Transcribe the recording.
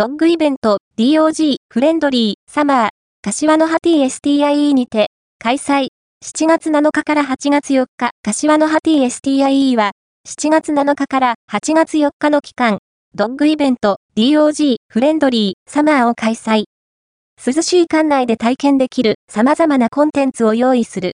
ドッグイベント DOG フレンドリーサマー柏のハティ STIE にて開催。7月7日から8月4日、柏のハティ STIE は7月7日から8月4日の期間、ドッグイベント DOG フレンドリーサマーを開催。涼しい館内で体験できる様々なコンテンツを用意する